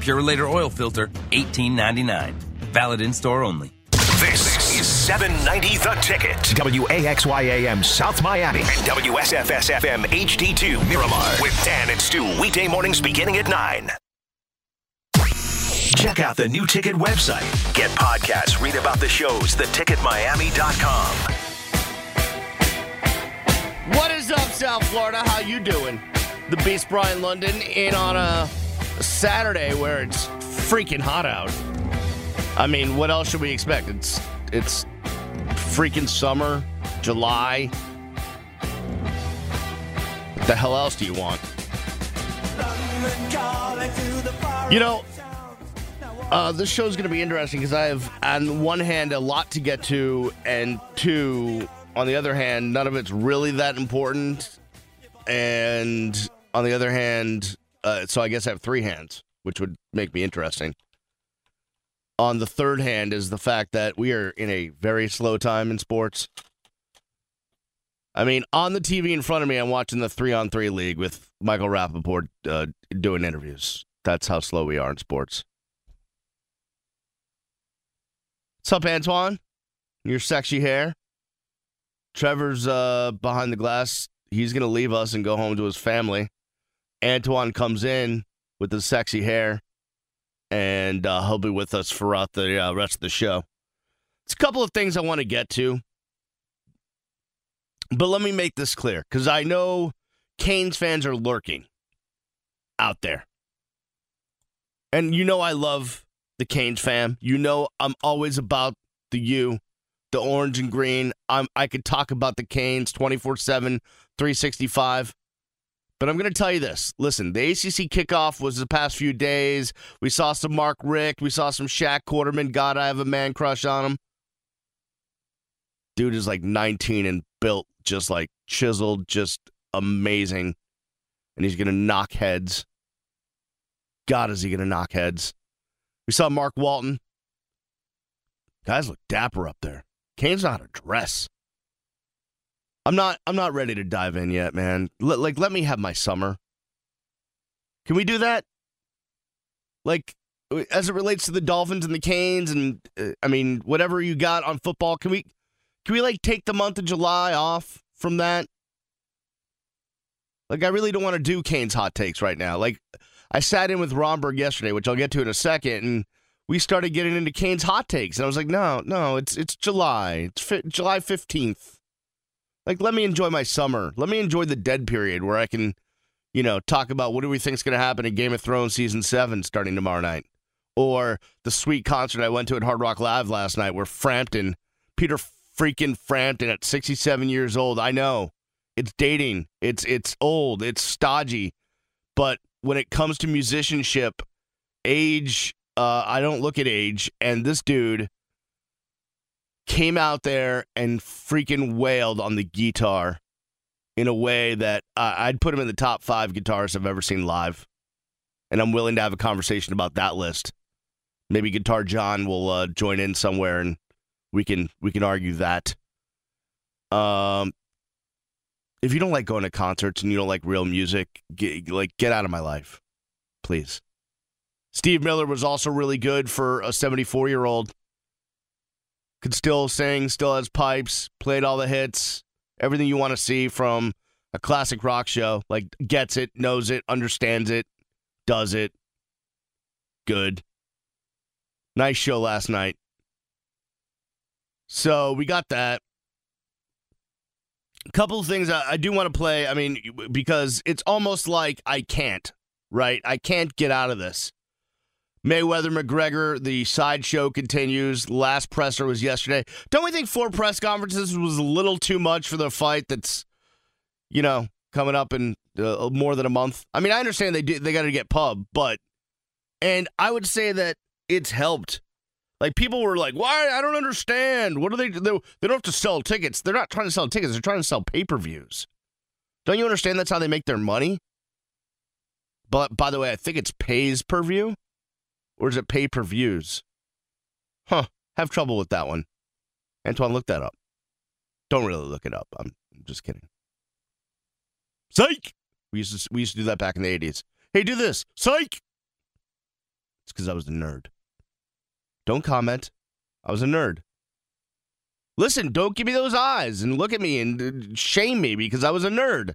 Purolator oil filter, $18.99. Valid in store only. This is 790 The Ticket. WAXYAM South Miami and WSFSFM HD2 Miramar with Dan and Stu weekday mornings beginning at 9. Check out the new ticket website. Get podcasts, read about the shows, theticketmiami.com. What is up, South Florida? How you doing? The Beast Brian London in on a Saturday where it's freaking hot out. I mean, what else should we expect? It's it's freaking summer, July. What the hell else do you want? You know, uh, this show is going to be interesting because I have, on one hand, a lot to get to, and two, on the other hand, none of it's really that important. And on the other hand, uh, so I guess I have three hands, which would make me interesting. On the third hand is the fact that we are in a very slow time in sports. I mean, on the TV in front of me, I'm watching the three on three league with Michael Rapaport uh, doing interviews. That's how slow we are in sports. What's up, Antoine? Your sexy hair. Trevor's uh, behind the glass. He's going to leave us and go home to his family. Antoine comes in with his sexy hair, and uh, he'll be with us throughout the uh, rest of the show. It's a couple of things I want to get to. But let me make this clear because I know Canes fans are lurking out there. And you know I love the Canes fam. You know I'm always about the U, the orange and green. I'm I could talk about the Canes 24/7, 365. But I'm going to tell you this. Listen, the ACC kickoff was the past few days. We saw some Mark Richt. We saw some Shaq Quarterman. God, I have a man crush on him. Dude is like 19 and built just like chiseled, just amazing. And he's going to knock heads. God, is he going to knock heads? We saw Mark Walton. Guys look dapper up there. Canes not a dress. I'm not. I'm not ready to dive in yet, man. L- like, let me have my summer. Can we do that? Like, as it relates to the Dolphins and the Canes, and uh, I mean, whatever you got on football, can we? Can we like take the month of July off from that? Like, I really don't want to do Canes hot takes right now. Like, I sat in with Romberg yesterday, which I'll get to in a second, and we started getting into Canes hot takes, and I was like, no, no, it's it's July, it's fi- July fifteenth. Like, let me enjoy my summer. Let me enjoy the dead period where I can, you know, talk about what do we think is going to happen in Game of Thrones season seven starting tomorrow night, or the sweet concert I went to at Hard Rock Live last night where Frampton, Peter freaking Frampton at 67 years old. I know it's dating, it's it's old, it's stodgy, but when it comes to musicianship, age, uh, I don't look at age, and this dude came out there and freaking wailed on the guitar in a way that uh, I'd put him in the top five guitarists I've ever seen live. And I'm willing to have a conversation about that list. Maybe Guitar John will uh, join in somewhere and we can we can argue that. Um, if you don't like going to concerts and you don't like real music, get, like get out of my life, please. Steve Miller was also really good for a 74 year old could still sing, still has pipes, played all the hits, everything you want to see from a classic rock show. Like, gets it, knows it, understands it, does it. Good. Nice show last night. So we got that. A couple of things I, I do want to play. I mean, because it's almost like I can't, right? I can't get out of this. Mayweather McGregor, the sideshow continues. Last presser was yesterday. Don't we think four press conferences was a little too much for the fight that's, you know, coming up in uh, more than a month? I mean, I understand they do, they got to get pub, but and I would say that it's helped. Like people were like, "Why? I don't understand. What do they do? They don't have to sell tickets. They're not trying to sell tickets. They're trying to sell pay-per-views. Don't you understand that's how they make their money? But by the way, I think it's pays per view. Or is it pay per views? Huh. Have trouble with that one. Antoine, look that up. Don't really look it up. I'm just kidding. Psych! We used to we used to do that back in the 80s. Hey, do this. Psych! It's because I was a nerd. Don't comment. I was a nerd. Listen, don't give me those eyes and look at me and uh, shame me because I was a nerd.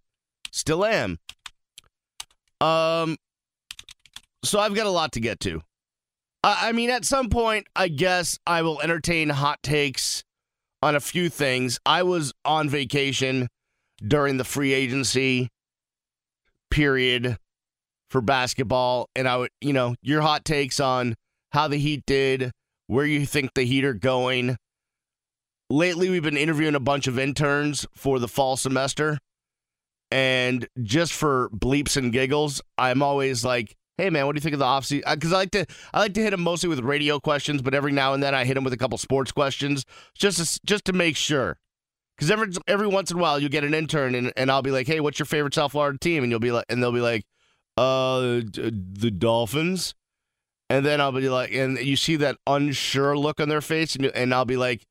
Still am. Um, so I've got a lot to get to. I mean, at some point, I guess I will entertain hot takes on a few things. I was on vacation during the free agency period for basketball, and I would, you know, your hot takes on how the Heat did, where you think the Heat are going. Lately, we've been interviewing a bunch of interns for the fall semester. And just for bleeps and giggles, I'm always like, hey man, what do you think of the offseason? Because uh, I like to I like to hit him mostly with radio questions, but every now and then I hit him with a couple sports questions just to, just to make sure. Because every every once in a while you get an intern and, and I'll be like, hey, what's your favorite South Florida team? And you'll be like, and they'll be like, uh, the Dolphins. And then I'll be like, and you see that unsure look on their face, and, and I'll be like,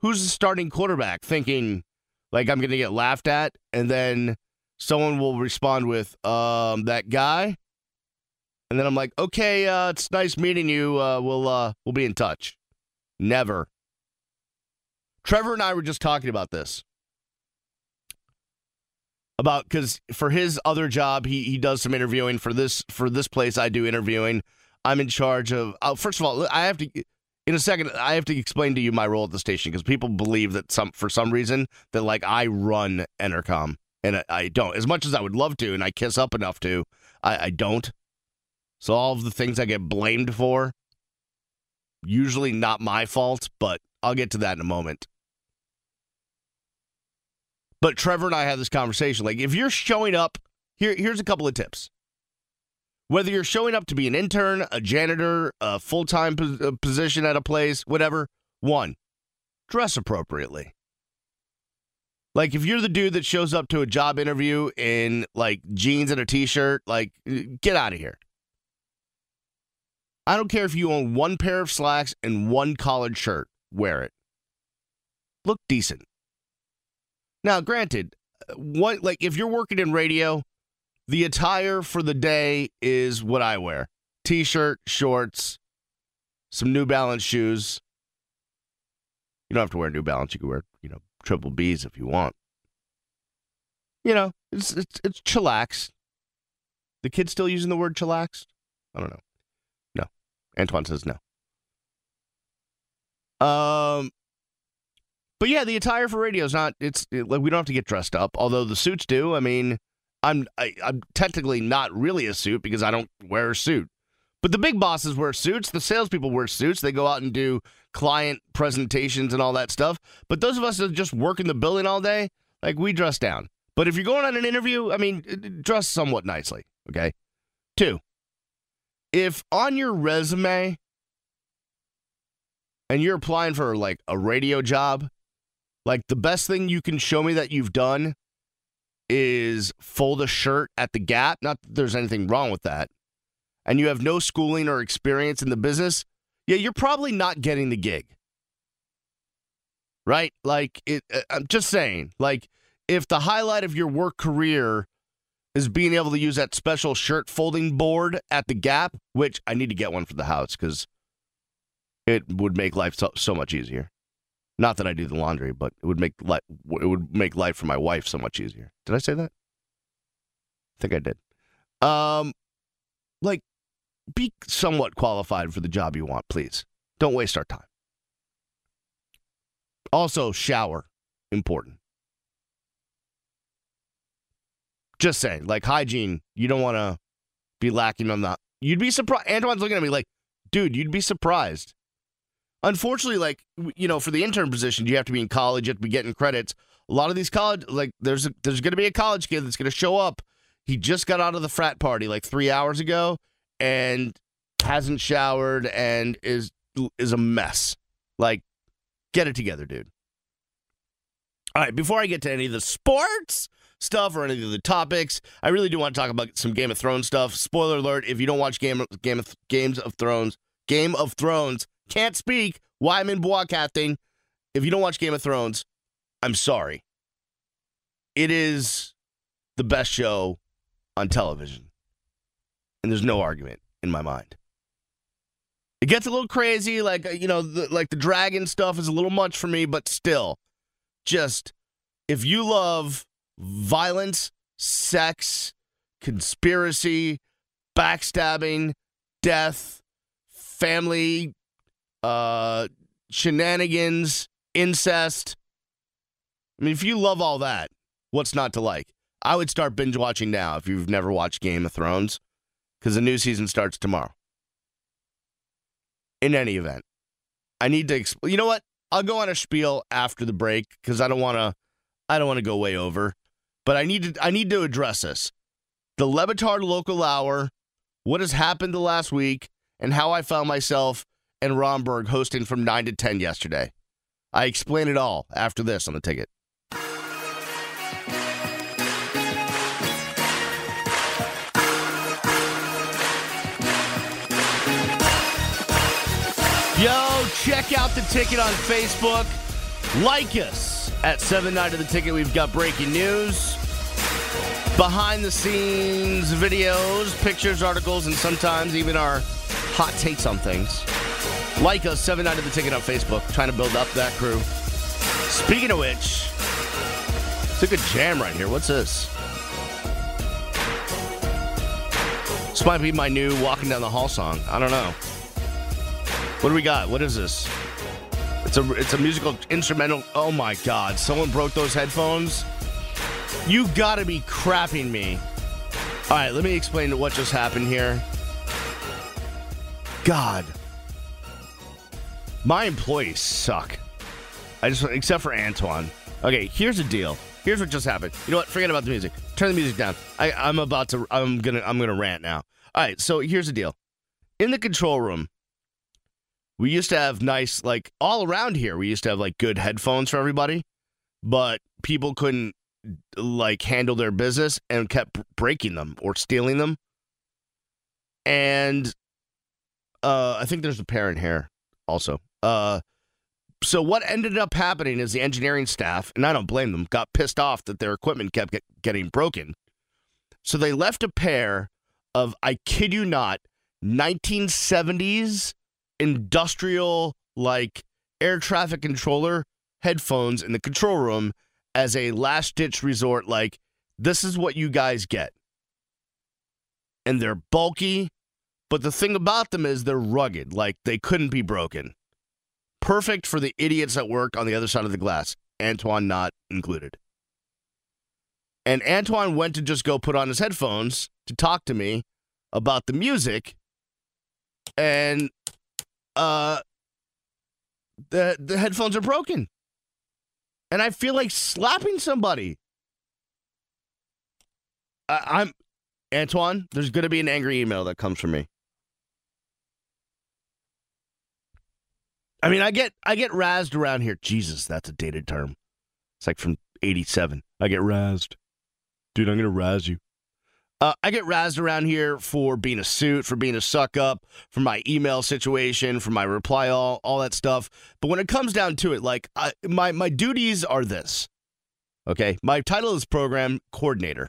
who's the starting quarterback? Thinking like I'm to get laughed at, and then someone will respond with, um, that guy. And then I'm like, okay, uh, it's nice meeting you. Uh, we'll uh, we'll be in touch. Never. Trevor and I were just talking about this. About because for his other job, he he does some interviewing for this for this place. I do interviewing. I'm in charge of. Uh, first of all, I have to. In a second, I have to explain to you my role at the station because people believe that some for some reason that like I run Entercom and I, I don't. As much as I would love to, and I kiss up enough to, I, I don't. So all of the things I get blamed for, usually not my fault, but I'll get to that in a moment. But Trevor and I had this conversation. Like, if you're showing up, here, here's a couple of tips. Whether you're showing up to be an intern, a janitor, a full time uh, position at a place, whatever, one, dress appropriately. Like, if you're the dude that shows up to a job interview in like jeans and a t shirt, like, get out of here. I don't care if you own one pair of slacks and one collared shirt, wear it. Look decent. Now, granted, uh, what like if you're working in radio, the attire for the day is what I wear. T-shirt, shorts, some New Balance shoes. You don't have to wear New Balance. You can wear, you know, triple B's if you want. You know, it's it's it's chillax. The kid's still using the word chillax? I don't know. Antoine says no. Um, but yeah, the attire for radio is not. It's it, like we don't have to get dressed up. Although the suits do. I mean, I'm I, I'm technically not really a suit because I don't wear a suit. But the big bosses wear suits. The salespeople wear suits. They go out and do client presentations and all that stuff. But those of us that just work in the building all day, like we dress down. But if you're going on an interview, I mean, dress somewhat nicely. Okay. Two, if on your resume and you're applying for like a radio job, like the best thing you can show me that you've done is fold a shirt at the Gap. Not that there's anything wrong with that. And you have no schooling or experience in the business, yeah, you're probably not getting the gig. Right? Like it uh, I'm just saying, like if the highlight of your work career is being able to use that special shirt folding board at the Gap, which I need to get one for the house because it would make life so, so much easier. Not that I do the laundry, but it would make life it would make life for my wife so much easier. Did I say that? I think I did. Um, like, be somewhat qualified for the job you want, please. Don't waste our time. Also, shower important. Just saying, like hygiene, you don't want to be lacking on that. You'd be surprised. Antoine's looking at me like, dude, you'd be surprised. Unfortunately, like you know, for the intern position, you have to be in college, you have to be getting credits. A lot of these college, like there's a, there's going to be a college kid that's going to show up. He just got out of the frat party like three hours ago and hasn't showered and is is a mess. Like, get it together, dude. All right, before I get to any of the sports, stuff or any of the topics. I really do want to talk about some Game of Thrones stuff. Spoiler alert: if you don't watch Game of, Game of Games of Thrones, Game of Thrones can't speak. Why I'm in broadcasting. If you don't watch Game of Thrones, I'm sorry. It is the best show on television, and there's no argument in my mind. It gets a little crazy, like you know, the, like the dragon stuff is a little much for me, but still, just if you love violence, sex, conspiracy, backstabbing, death, family, uh, shenanigans, incest. I mean, if you love all that, what's not to like? I would start binge watching now if you've never watched Game of Thrones, because the new season starts tomorrow. In any event, I need to. Exp- you know what? I'll go on a spiel after the break because I don't want to. I don't want to go way over, but I need to. I need to address this. The Le Batard local hour, what has happened the last week, and how I found myself and Romberg hosting from 9 to 10 yesterday. I explain it all after this on the ticket. Yo, check out the ticket on Facebook. Like us at 7 9 of the ticket. We've got breaking news, behind the scenes videos, pictures, articles, and sometimes even our hot takes on things. Like us, 7 9 of the ticket on Facebook, trying to build up that crew. Speaking of which, it's a good jam right here. What's this? This might be my new walking down the hall song. I don't know. What do we got? What is this? It's a it's a musical instrumental. Oh my god! Someone broke those headphones. You gotta be crapping me. All right, let me explain what just happened here. God, my employees suck. I just except for Antoine. Okay, here's the deal. Here's what just happened. You know what? Forget about the music. Turn the music down. I, I'm about to. I'm gonna. I'm gonna rant now. All right. So here's the deal. In the control room, we used to have nice, like all around here. We used to have like good headphones for everybody, but people couldn't like handle their business and kept breaking them or stealing them. And uh, I think there's a parent here also. Uh, so what ended up happening is the engineering staff, and I don't blame them, got pissed off that their equipment kept get, getting broken. So they left a pair of, I kid you not, 1970s industrial like air traffic controller headphones in the control room as a last ditch resort. Like, this is what you guys get. And they're bulky, but the thing about them is they're rugged. Like, they couldn't be broken. Perfect for the idiots at work on the other side of the glass, Antoine not included. And Antoine went to just go put on his headphones to talk to me about the music. And uh the the headphones are broken. And I feel like slapping somebody. I, I'm Antoine, there's going to be an angry email that comes from me. I mean, I get I get razzed around here. Jesus, that's a dated term. It's like from 87. I get razzed. Dude, I'm to razz you. Uh, I get razzed around here for being a suit, for being a suck up, for my email situation, for my reply all, all that stuff. But when it comes down to it, like I, my my duties are this. Okay, my title is program coordinator,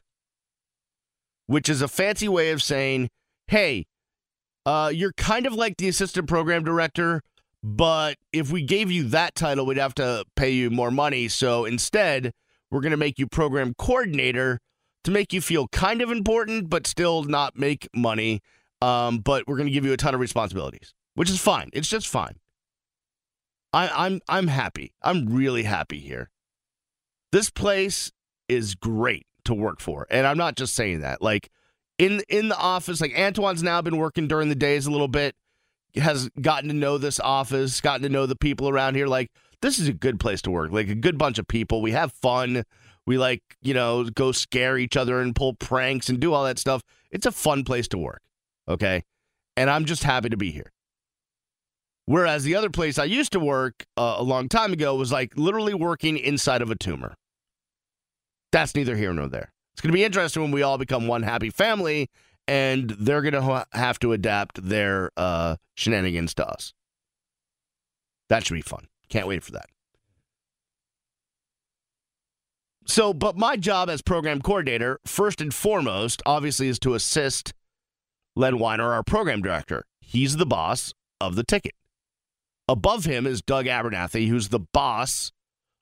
which is a fancy way of saying, "Hey, uh, you're kind of like the assistant program director, but if we gave you that title, we'd have to pay you more money. So instead, we're going to make you program coordinator." To make you feel kind of important, but still not make money. Um, but we're going to give you a ton of responsibilities, which is fine. It's just fine. I, I'm I'm happy. I'm really happy here. This place is great to work for, and I'm not just saying that. Like in in the office, like Antoine's now been working during the days a little bit, has gotten to know this office, gotten to know the people around here. Like this is a good place to work. Like a good bunch of people. We have fun. We like, you know, go scare each other and pull pranks and do all that stuff. It's a fun place to work. Okay. And I'm just happy to be here. Whereas the other place I used to work uh, a long time ago was like literally working inside of a tumor. That's neither here nor there. It's going to be interesting when we all become one happy family and they're going to ha- have to adapt their uh, shenanigans to us. That should be fun. Can't wait for that. So, but my job as program coordinator, first and foremost, obviously, is to assist Len Weiner, our program director. He's the boss. of the ticket. Above him is Doug Abernathy, who's the boss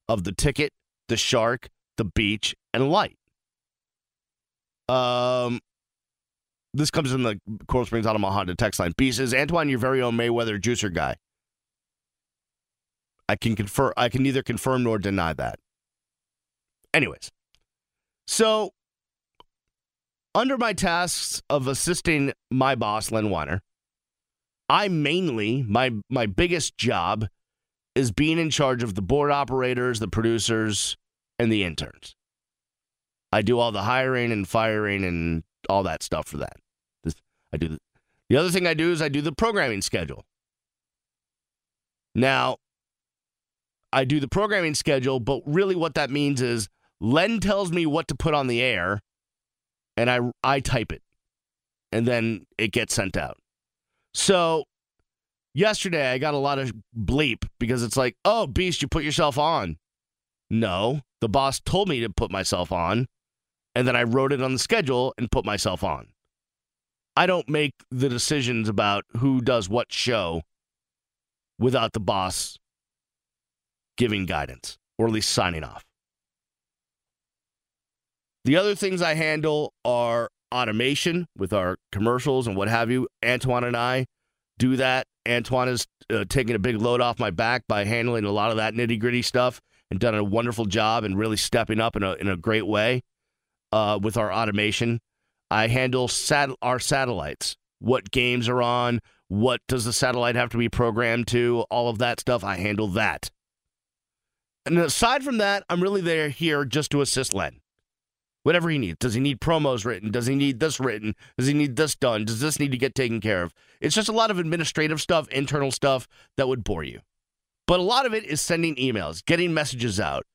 of the ticket, the shark, the beach, and light. Um, this comes in the Coral Springs Automall Honda text line. B says, Antoine, your very own Mayweather juicer guy. I can confirm. I can neither confirm nor deny that. Anyways, so under my tasks of assisting my boss, Len Weiner, I mainly my my biggest job is being in charge of the board operators, the producers, and the interns. I do all the hiring and firing and all that stuff for that. I do the, the other thing I do is I do the programming schedule. Now, I do the programming schedule, but really what that means is Len tells me what to put on the air and I I type it. And then it gets sent out. So yesterday I got a lot of bleep because it's like, "Oh, beast, you put yourself on." No, the boss told me to put myself on, and then I wrote it on the schedule and put myself on. I don't make the decisions about who does what show without the boss giving guidance or at least signing off. The other things I handle are automation with our commercials and what have you. Antoine and I do that. Antoine is uh, taking a big load off my back by handling a lot of that nitty gritty stuff and done a wonderful job and really stepping up in a, in a great way uh, with our automation. I handle sat- our satellites, what games are on, what does the satellite have to be programmed to, all of that stuff. I handle that. And aside from that, I'm really there here just to assist Len. Whatever he needs. Does he need promos written? Does he need this written? Does he need this done? Does this need to get taken care of? It's just a lot of administrative stuff, internal stuff that would bore you. But a lot of it is sending emails, getting messages out.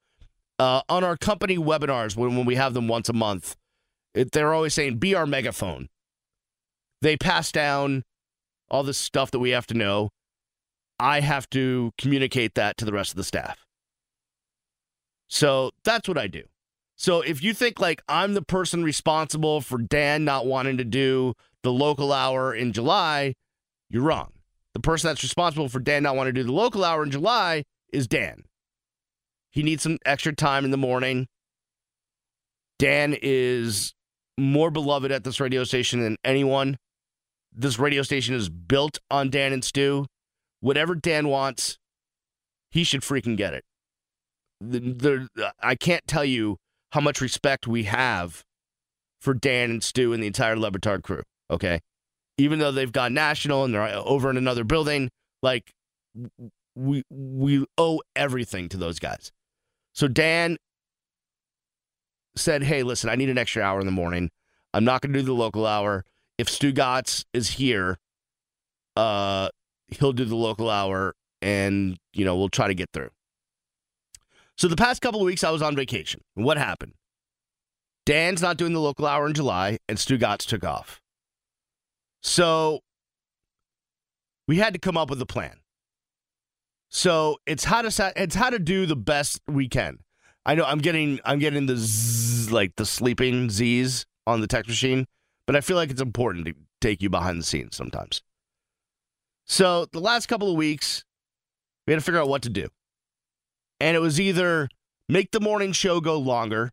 Uh, on our company webinars, when, when we have them once a month, it, they're always saying, be our megaphone. They pass down all this stuff that we have to know. I have to communicate that to the rest of the staff. So that's what I do. So if you think like I'm the person responsible for Dan not wanting to do the local hour in July, you're wrong. The person that's responsible for Dan not wanting to do the local hour in July is Dan. He needs some extra time in the morning. Dan is more beloved at this radio station than anyone. This radio station is built on Dan and Stu. Whatever Dan wants, he should freaking get it. The, the, I can't tell you how much respect we have for Dan and Stu and the entire Le Batard crew. Okay. Even though they've gone national and they're over in another building, like we we owe everything to those guys. So Dan said, Hey, listen, I need an extra hour in the morning. I'm not gonna do the local hour. If Stugotz is here, uh, he'll do the local hour and you know, we'll try to get through. So the past couple of weeks, I was on vacation. What happened? Dan's not doing the local hour in July, and Stugotz took off. So we had to come up with a plan. So it's how to it's how to do the best we can. I know I'm getting I'm getting the zzz, like the sleeping Z's on the text machine, but I feel like it's important to take you behind the scenes sometimes. So the last couple of weeks, we had to figure out what to do and it was either make the morning show go longer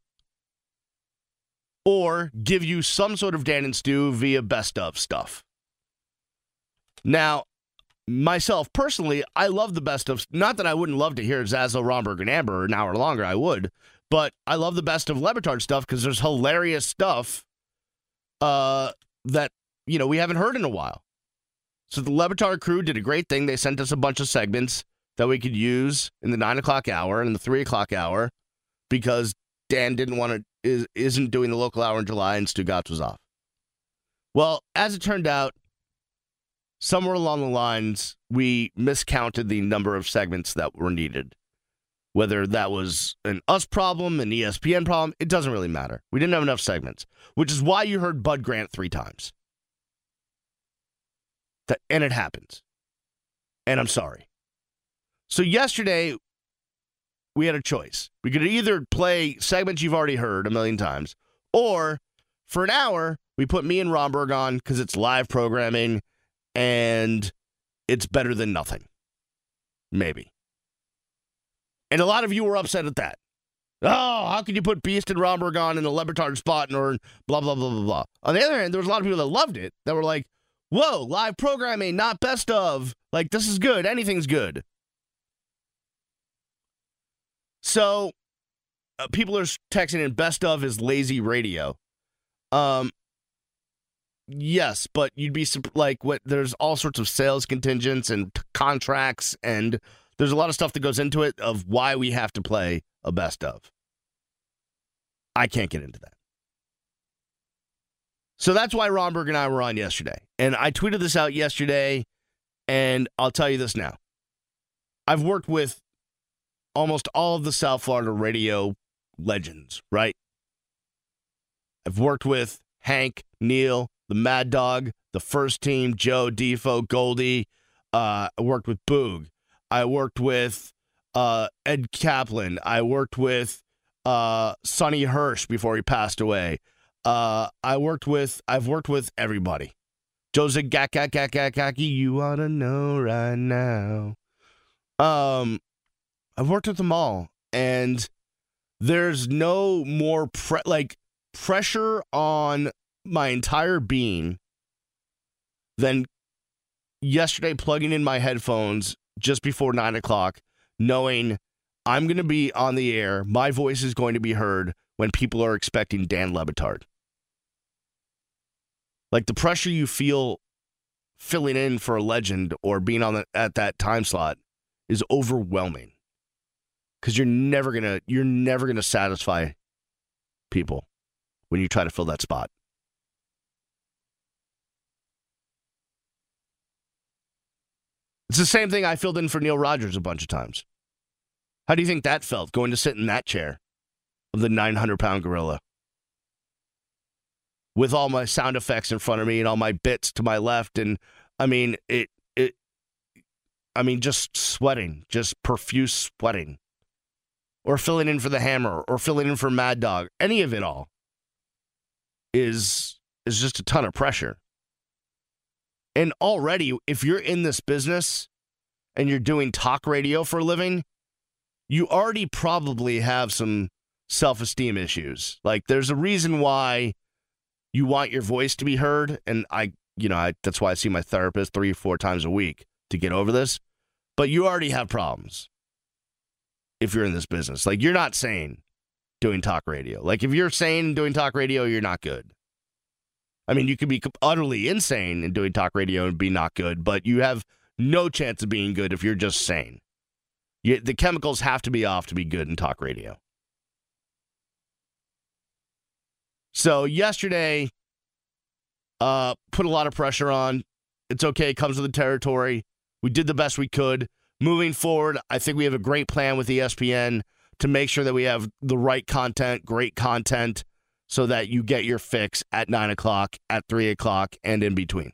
or give you some sort of Dan and Stu via best of stuff. Now, myself personally, I love the best of. Not that I wouldn't love to hear Zazzle, Romberg, and Amber an hour longer. I would, but I love the best of Le stuff because there's hilarious stuff uh, that you know we haven't heard in a while. So the Le crew did a great thing. They sent us a bunch of segments that we could use in the nine o'clock hour and the three o'clock hour because Dan didn't want to is isn't doing the local hour in July and Stugotz was off. Well, as it turned out, somewhere along the lines we miscounted the number of segments that were needed. Whether that was an us problem, an ESPN problem, it doesn't really matter. We didn't have enough segments, which is why you heard Bud Grant three times. That, and it happens. And I'm sorry. So yesterday, we had a choice. We could either play segments you've already heard a million times, or for an hour, we put me and Romberg on because it's live programming and it's better than nothing. Maybe. And a lot of you were upset at that. Oh, how can you put Beast and Romberg on in the Le Batard spot and or blah blah blah blah blah. On the other hand, there was a lot of people that loved it that were like, "Whoa, live programming, not best of. Like this is good. Anything's good." So, uh, people are texting in best of is lazy radio. Um, yes, but you'd be like, what? There's all sorts of sales contingents and t- contracts, and there's a lot of stuff that goes into it of why we have to play a best of. I can't get into that. So that's why Romberg and I were on yesterday. And I tweeted this out yesterday, and I'll tell you this now. I've worked with almost all of the South Florida radio legends, right? I've worked with Hank, Neil, the Mad Dog, the first team, Joe, Defo, Goldie. Uh, I worked with Boog. I worked with uh, Ed Kaplan. I worked with uh, Sonny Hirsch before he passed away. Uh, I worked with I've worked with everybody. Jose Gakakakakaki, you ought to know right now. Um, I've worked with them all, and there's no more pre- like pressure on my entire being than yesterday plugging in my headphones just before nine o'clock, knowing I'm going to be on the air. My voice is going to be heard when people are expecting Dan Le Batard. Like the pressure you feel filling in for a legend or being on the, at that time slot is overwhelming because you're never gonna you're never gonna satisfy people when you try to fill that spot. It's the same thing I filled in for Neil Rogers a bunch of times. How do you think that felt going to sit in that chair of the 900 pound gorilla? With all my sound effects in front of me and all my bits to my left. And I mean, it, it, I mean, just sweating, just profuse sweating. Or filling in for the hammer or filling in for Mad Dog. Any of it all is is just a ton of pressure. And already, if you're in this business and you're doing talk radio for a living, you already probably have some self esteem issues. Like, there's a reason why you want your voice to be heard. And I, you know, I, that's why I see my therapist three, four times a week to get over this. But you already have problems if you're in this business. Like, you're not sane doing talk radio. Like, if you're sane doing talk radio, you're not good. I mean, you could be utterly insane in doing talk radio and be not good, but you have no chance of being good if you're just sane. You, the chemicals have to be off to be good in talk radio. So yesterday, uh, put a lot of pressure on. It's okay. It comes with the territory. We did the best we could. Moving forward, I think we have a great plan with ESPN to make sure that we have the right content, great content, so that you get your fix at 9 o'clock, at 3 o'clock, and in between.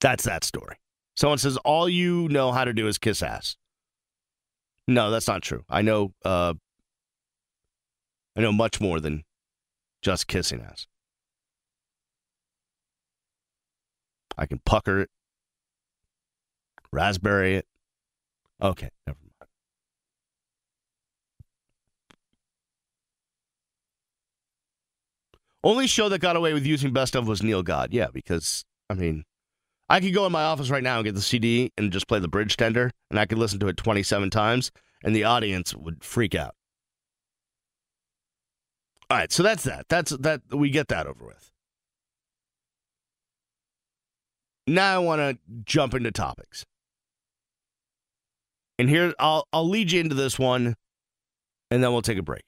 That's that story. Someone says, all you know how to do is kiss ass. No, that's not true. I know uh, I know much more than just kissing ass. I can pucker it, raspberry it. Okay, never mind. Only show that got away with using best of was Neil God. Yeah, because I mean, I could go in my office right now and get the CD and just play the bridge tender, and I could listen to it 27 times, and the audience would freak out. All right, so that's that. That's that. We get that over with. Now I want to jump into topics, and here I'll I'll lead you into this one, and then we'll take a break.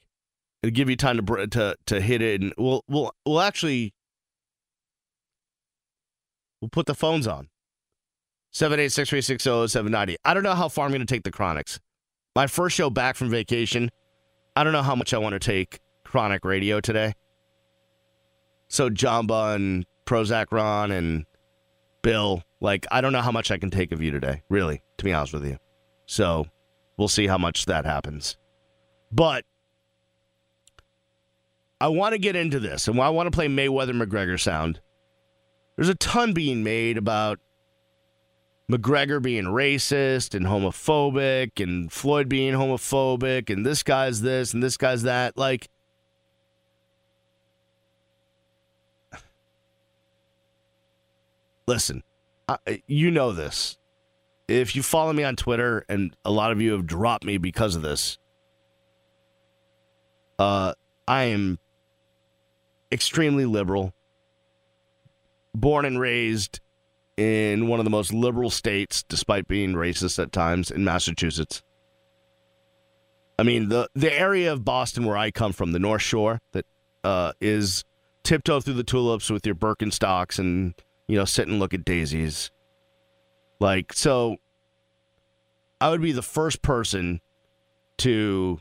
It'll give you time to to to hit it, and we'll we'll we'll actually we'll put the phones on. 786-360-790. I don't know how far I'm going to take the Chronics. My first show back from vacation. I don't know how much I want to take Chronic Radio today. So Jamba and Prozac Ron and Bill, like I don't know how much I can take of you today, really, to be honest with you. So we'll see how much that happens. But I want to get into this, and I want to play Mayweather McGregor sound there's a ton being made about McGregor being racist and homophobic and Floyd being homophobic and this guy's this and this guy's that. Like, listen, I, you know this. If you follow me on Twitter, and a lot of you have dropped me because of this, uh, I am extremely liberal, born and raised in one of the most liberal states, despite being racist at times, in Massachusetts. I mean, the the area of Boston where I come from, the North Shore, that uh, is tiptoe through the tulips with your Birkenstocks and you know sit and look at daisies. Like so, I would be the first person to,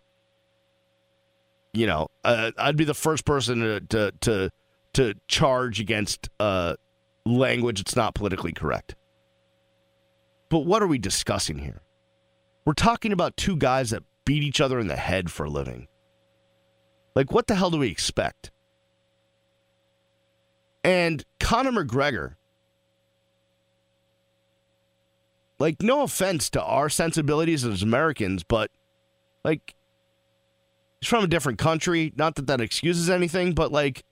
you know, uh, I'd be the first person to to to, to charge against uh, language that's not politically correct. But what are we discussing here? We're talking about two guys that beat each other in the head for a living. Like, what the hell do we expect? And Conor McGregor, like, no offense to our sensibilities as Americans, but, like, he's from a different country. Not that that excuses anything, but, like,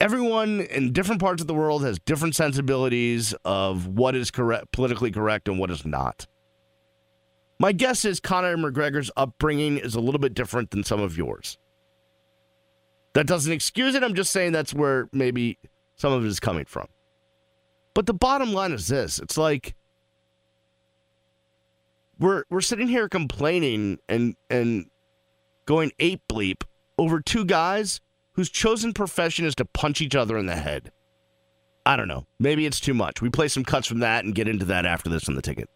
everyone in different parts of the world has different sensibilities of what is correct, politically correct, and what is not. My guess is Conor McGregor's upbringing is a little bit different than some of yours. That doesn't excuse it. I'm just saying that's where maybe some of it is coming from. But the bottom line is this: it's like we're we're sitting here complaining and and going ape bleep over two guys whose chosen profession is to punch each other in the head. I don't know. Maybe it's too much. We play some cuts from that and get into that after this on the ticket.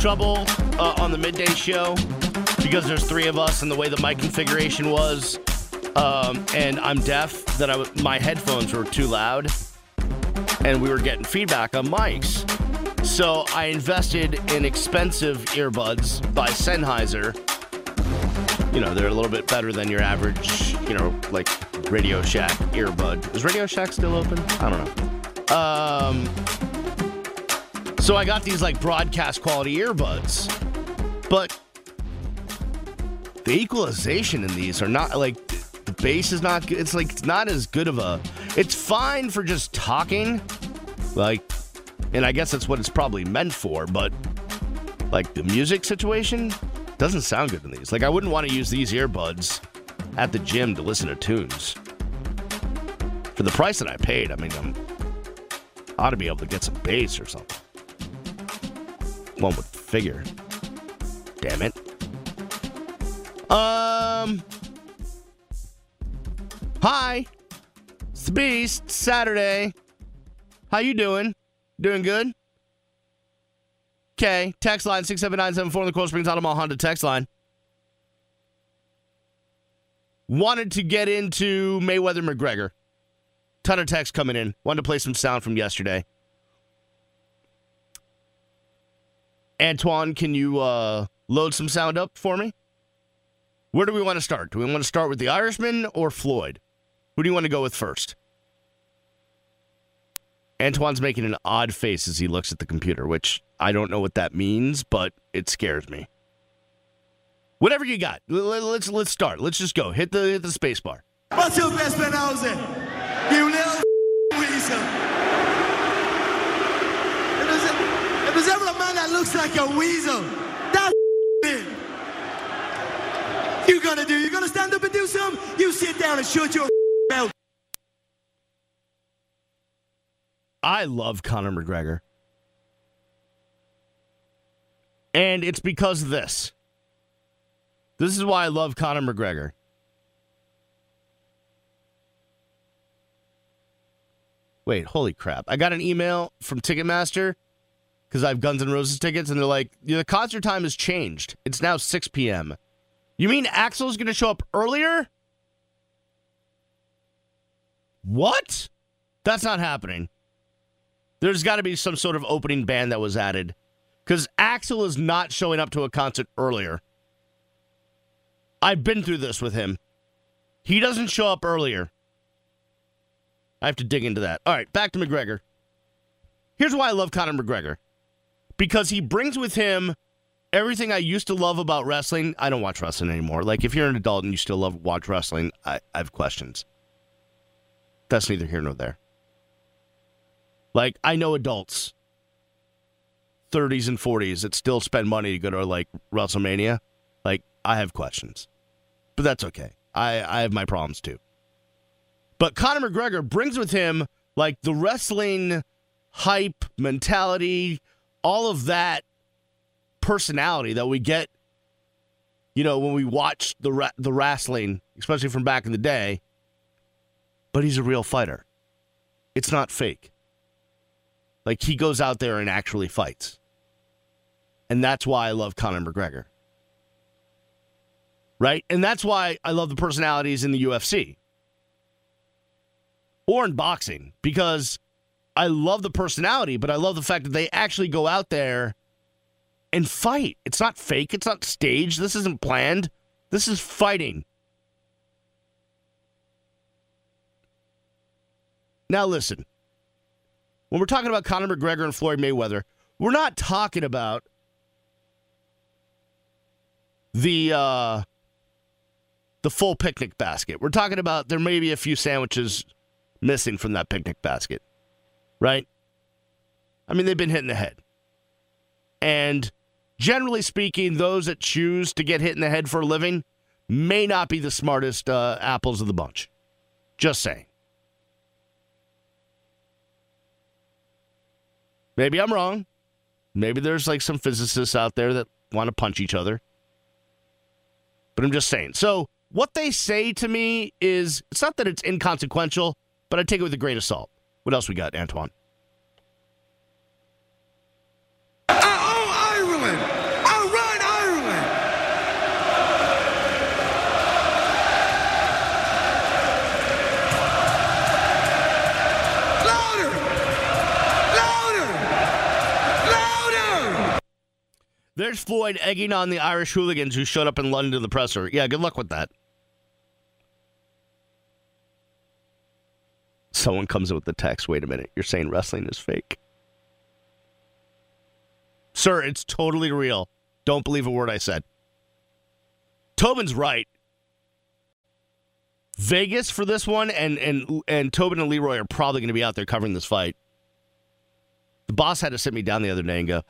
Trouble uh, on the midday show because there's three of us and the way the mic configuration was. Um, and I'm deaf, that I w- my headphones were too loud and we were getting feedback on mics. So I invested in expensive earbuds by Sennheiser. You know, they're a little bit better than your average, you know, like Radio Shack earbud. Is Radio Shack still open? I don't know. Um, so I got these like broadcast quality earbuds, but the equalization in these are not like the bass is not good. It's like it's not as good of a. It's fine for just talking, like, and I guess that's what it's probably meant for. But like the music situation doesn't sound good in these. Like I wouldn't want to use these earbuds at the gym to listen to tunes. For the price that I paid, I mean, I'm I ought to be able to get some bass or something. One would figure. Damn it. Um. Hi. It's the Beast. Saturday. How you doing? Doing good? Okay. Text line 67974 in the Coral Springs Automall Honda text line. Wanted to get into Mayweather McGregor. Ton of text coming in. Wanted to play some sound from yesterday. Antoine, can you uh, load some sound up for me? Where do we want to start? Do we want to start with the Irishman or Floyd? Who do you want to go with first? Antoine's making an odd face as he looks at the computer, which I don't know what that means, but it scares me. Whatever you got, let's let's start. Let's just go. Hit the hit the space bar. What's your best man You little weasel. If there's, a, if there's ever a man that looks like a weasel, that's it. You gonna do? You gonna stand up and do something? You sit down and shut your mouth. I love Conor McGregor. And it's because of this. This is why I love Conor McGregor. Wait, holy crap. I got an email from Ticketmaster because I have Guns N' Roses tickets, and they're like, the concert time has changed. It's now 6 p.m. You mean Axl's going to show up earlier? What? That's not happening. There's got to be some sort of opening band that was added because Axl is not showing up to a concert earlier. I've been through this with him. He doesn't show up earlier. I have to dig into that. All right, back to McGregor. Here's why I love Conor McGregor because he brings with him everything I used to love about wrestling. I don't watch wrestling anymore. Like, if you're an adult and you still love watch wrestling, I, I have questions. That's neither here nor there. Like, I know adults, 30s and 40s, that still spend money to go to, like, WrestleMania. Like, I have questions. But that's okay. I, I have my problems too. But Conor McGregor brings with him like the wrestling hype mentality, all of that personality that we get, you know, when we watch the the wrestling, especially from back in the day. But he's a real fighter. It's not fake. Like he goes out there and actually fights. And that's why I love Conor McGregor. Right? And that's why I love the personalities in the UFC or in boxing because I love the personality, but I love the fact that they actually go out there and fight. It's not fake, it's not staged, this isn't planned. This is fighting. Now, listen, when we're talking about Conor McGregor and Floyd Mayweather, we're not talking about the uh, the full picnic basket. We're talking about there may be a few sandwiches missing from that picnic basket, right? I mean, they've been hit in the head. And generally speaking, those that choose to get hit in the head for a living may not be the smartest uh, apples of the bunch. Just saying. Maybe I'm wrong. Maybe there's like some physicists out there that want to punch each other. But I'm just saying. So, what they say to me is it's not that it's inconsequential but I take it with a grain of salt. What else we got, Antoine? Oh, Ireland! All right, Ireland! Louder! Louder! Louder! There's Floyd egging on the Irish hooligans who showed up in London to the presser. Yeah, good luck with that. Someone comes in with the text wait a minute, you're saying wrestling is fake? Sir, it's totally real. Don't believe a word I said. Tobin's right. Vegas for this one, and and and Tobin and Leroy are probably going to be out there covering this fight. The boss had to sit me down the other day and go,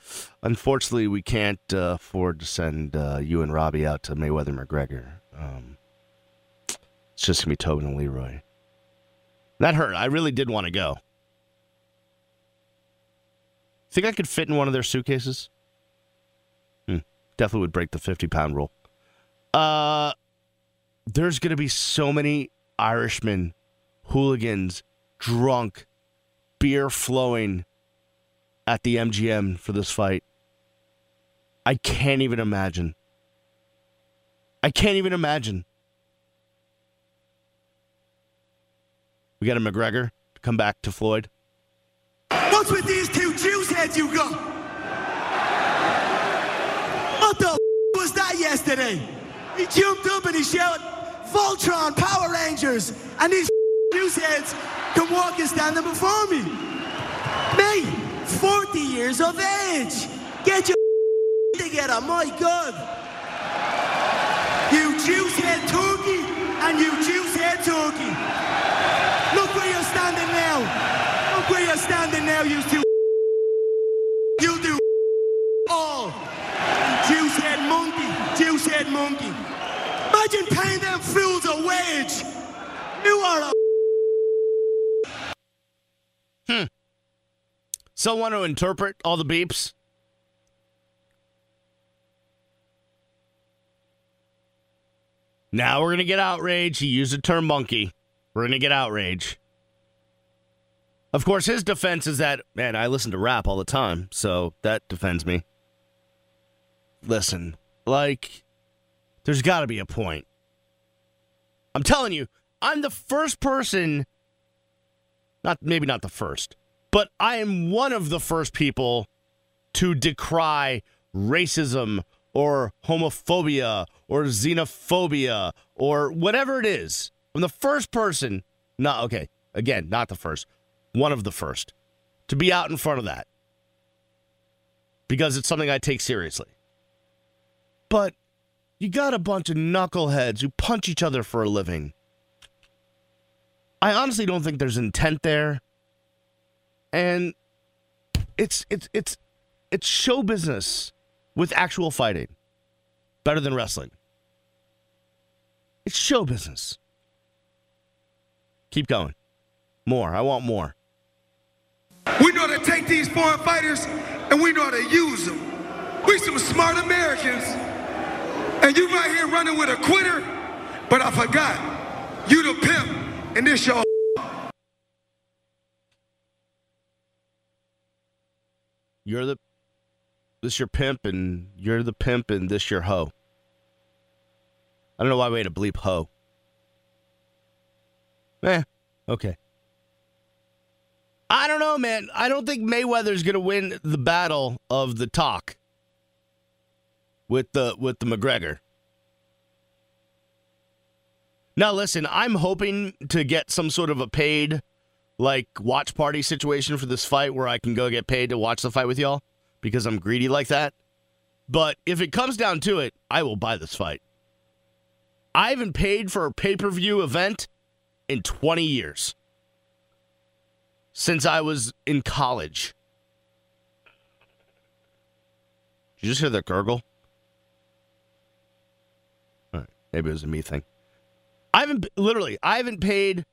"Unfortunately, we can't uh, afford to send uh, you and Robbie out to Mayweather McGregor. Um, it's just gonna be Tobin and Leroy." That hurt. I really did want to go. Think I could fit in one of their suitcases? Hmm. Definitely would break the 50 pound rule. Uh, there's going to be so many Irishmen, hooligans, drunk, beer flowing at the MGM for this fight. I can't even imagine. I can't even imagine. We got a McGregor to come back to Floyd. What's with these two juice heads you got? What the was that yesterday? He jumped up and he shouted, Voltron, Power Rangers, and these juice heads come walking standing before me. Me, 40 years of age. Get your together, my God. You juice head turkey and you juice head turkey. Look where you're standing now. Look where you're standing now, you two. You do all. Juice head monkey. Juice monkey. Imagine paying them fools a wage. You are a. Hmm. So want to interpret all the beeps? Now we're gonna get outrage. He used the term monkey. We're going to get outrage. Of course, his defense is that, man, I listen to rap all the time, so that defends me. Listen, like, there's got to be a point. I'm telling you, I'm the first person, not maybe not the first, but I am one of the first people to decry racism or homophobia or xenophobia or whatever it is. I'm the first person, not okay, again, not the first, one of the first to be out in front of that because it's something I take seriously. But you got a bunch of knuckleheads who punch each other for a living. I honestly don't think there's intent there. And it's it's it's it's show business with actual fighting. Better than wrestling. It's show business. Keep going. More. I want more. We know how to take these foreign fighters and we know how to use them. We some smart Americans. And you right here running with a quitter, but I forgot. You the pimp, and this your You're the this your pimp and you're the pimp and this your hoe. I don't know why we had to bleep hoe. Eh, okay. I don't know, man. I don't think Mayweather's gonna win the battle of the talk with the with the McGregor. Now listen, I'm hoping to get some sort of a paid like watch party situation for this fight where I can go get paid to watch the fight with y'all because I'm greedy like that. But if it comes down to it, I will buy this fight. I haven't paid for a pay per view event in 20 years since I was in college. Did you just hear the gurgle? All right, maybe it was a me thing. I haven't literally. I haven't paid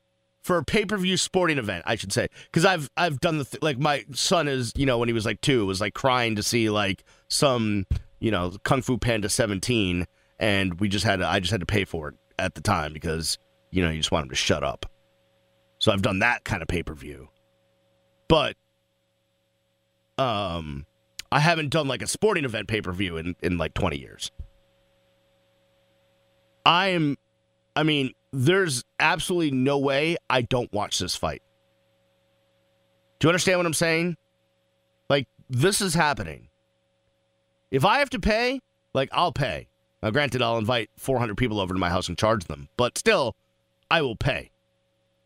for a pay per view sporting event. I should say because I've I've done the th- like my son is you know when he was like two was like crying to see like some you know Kung Fu Panda seventeen and we just had to, I just had to pay for it at the time because you know you just want him to shut up. So I've done that kind of pay per view, but um, I haven't done like a sporting event pay per view in in like twenty years. I am, I mean, there's absolutely no way I don't watch this fight. Do you understand what I'm saying? Like this is happening. If I have to pay, like I'll pay. Now, granted, I'll invite 400 people over to my house and charge them, but still, I will pay.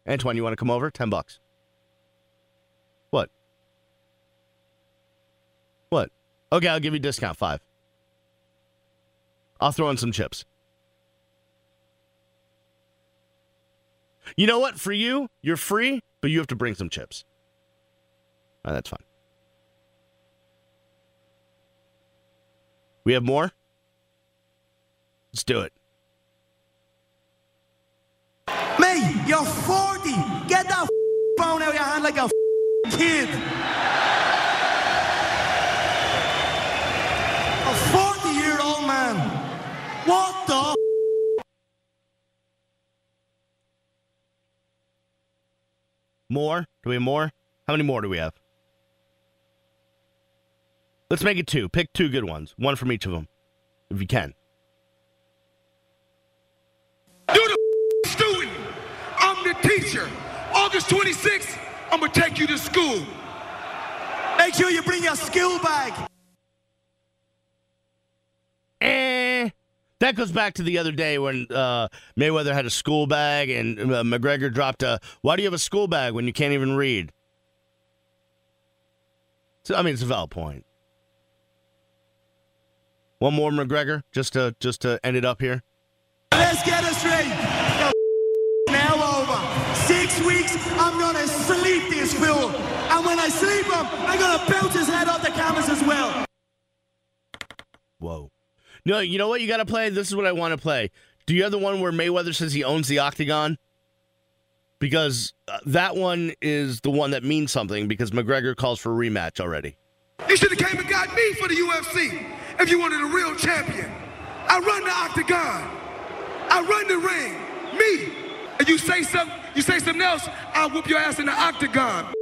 Antoine, you want to come over? 10 bucks. What? What? Okay, I'll give you discount, five. I'll throw in some chips. You know what? For you, you're free, but you have to bring some chips. Right, that's fine. We have more? Let's do it. Me, you're 40. Get that phone out of your hand like a kid. A 40 year old man. What the? More? Do we have more? How many more do we have? Let's make it two. Pick two good ones. One from each of them, if you can. You the student. I'm the teacher. August 26th, I'm gonna take you to school. Make sure you bring your skill bag. Eh. That goes back to the other day when uh, Mayweather had a school bag and uh, McGregor dropped a. Why do you have a school bag when you can't even read? So, I mean, it's a valid point. One more McGregor, just to just to end it up here. Let's get it straight. The now over. Six weeks, I'm gonna sleep this fool. And when I sleep him, I'm gonna bounce his head off the canvas as well. Whoa. No, you know what you got to play? This is what I want to play. Do you have the one where Mayweather says he owns the octagon? Because uh, that one is the one that means something because McGregor calls for a rematch already. You should have came and got me for the UFC if you wanted a real champion. I run the octagon. I run the ring. Me. And you say something, you say something else, I'll whoop your ass in the octagon.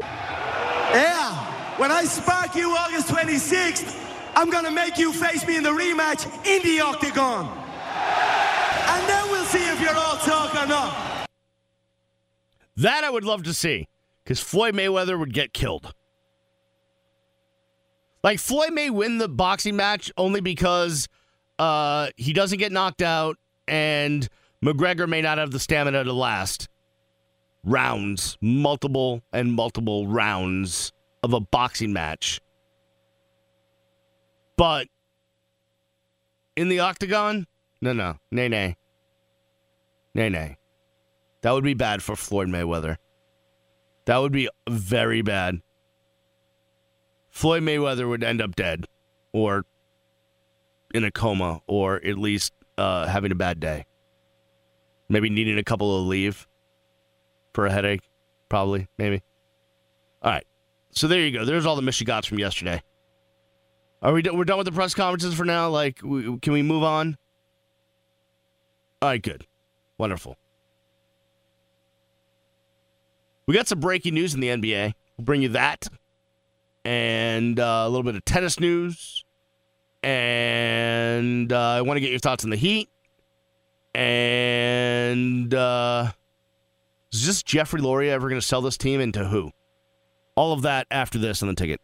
Yeah. When I spark you August 26th, I'm gonna make you face me in the rematch in the octagon. And then we'll see if you're all talk or not. That I would love to see because Floyd Mayweather would get killed. Like Floyd may win the boxing match only because uh, he doesn't get knocked out and McGregor may not have the stamina to last rounds, multiple and multiple rounds of a boxing match. But in the octagon, no, no, nay, nay, nay, nay. That would be bad for Floyd Mayweather. That would be very bad. Floyd Mayweather would end up dead or in a coma or at least uh, having a bad day. Maybe needing a couple of leave for a headache, probably, maybe. All right. So there you go. There's all the Michigans from yesterday. Are we we're done with the press conferences for now? Like, we, can we move on? All right, good, wonderful. We got some breaking news in the NBA. We'll bring you that, and uh, a little bit of tennis news, and uh, I want to get your thoughts on the Heat, and uh, is this Jeffrey Loria ever going to sell this team into who? All of that after this on the ticket.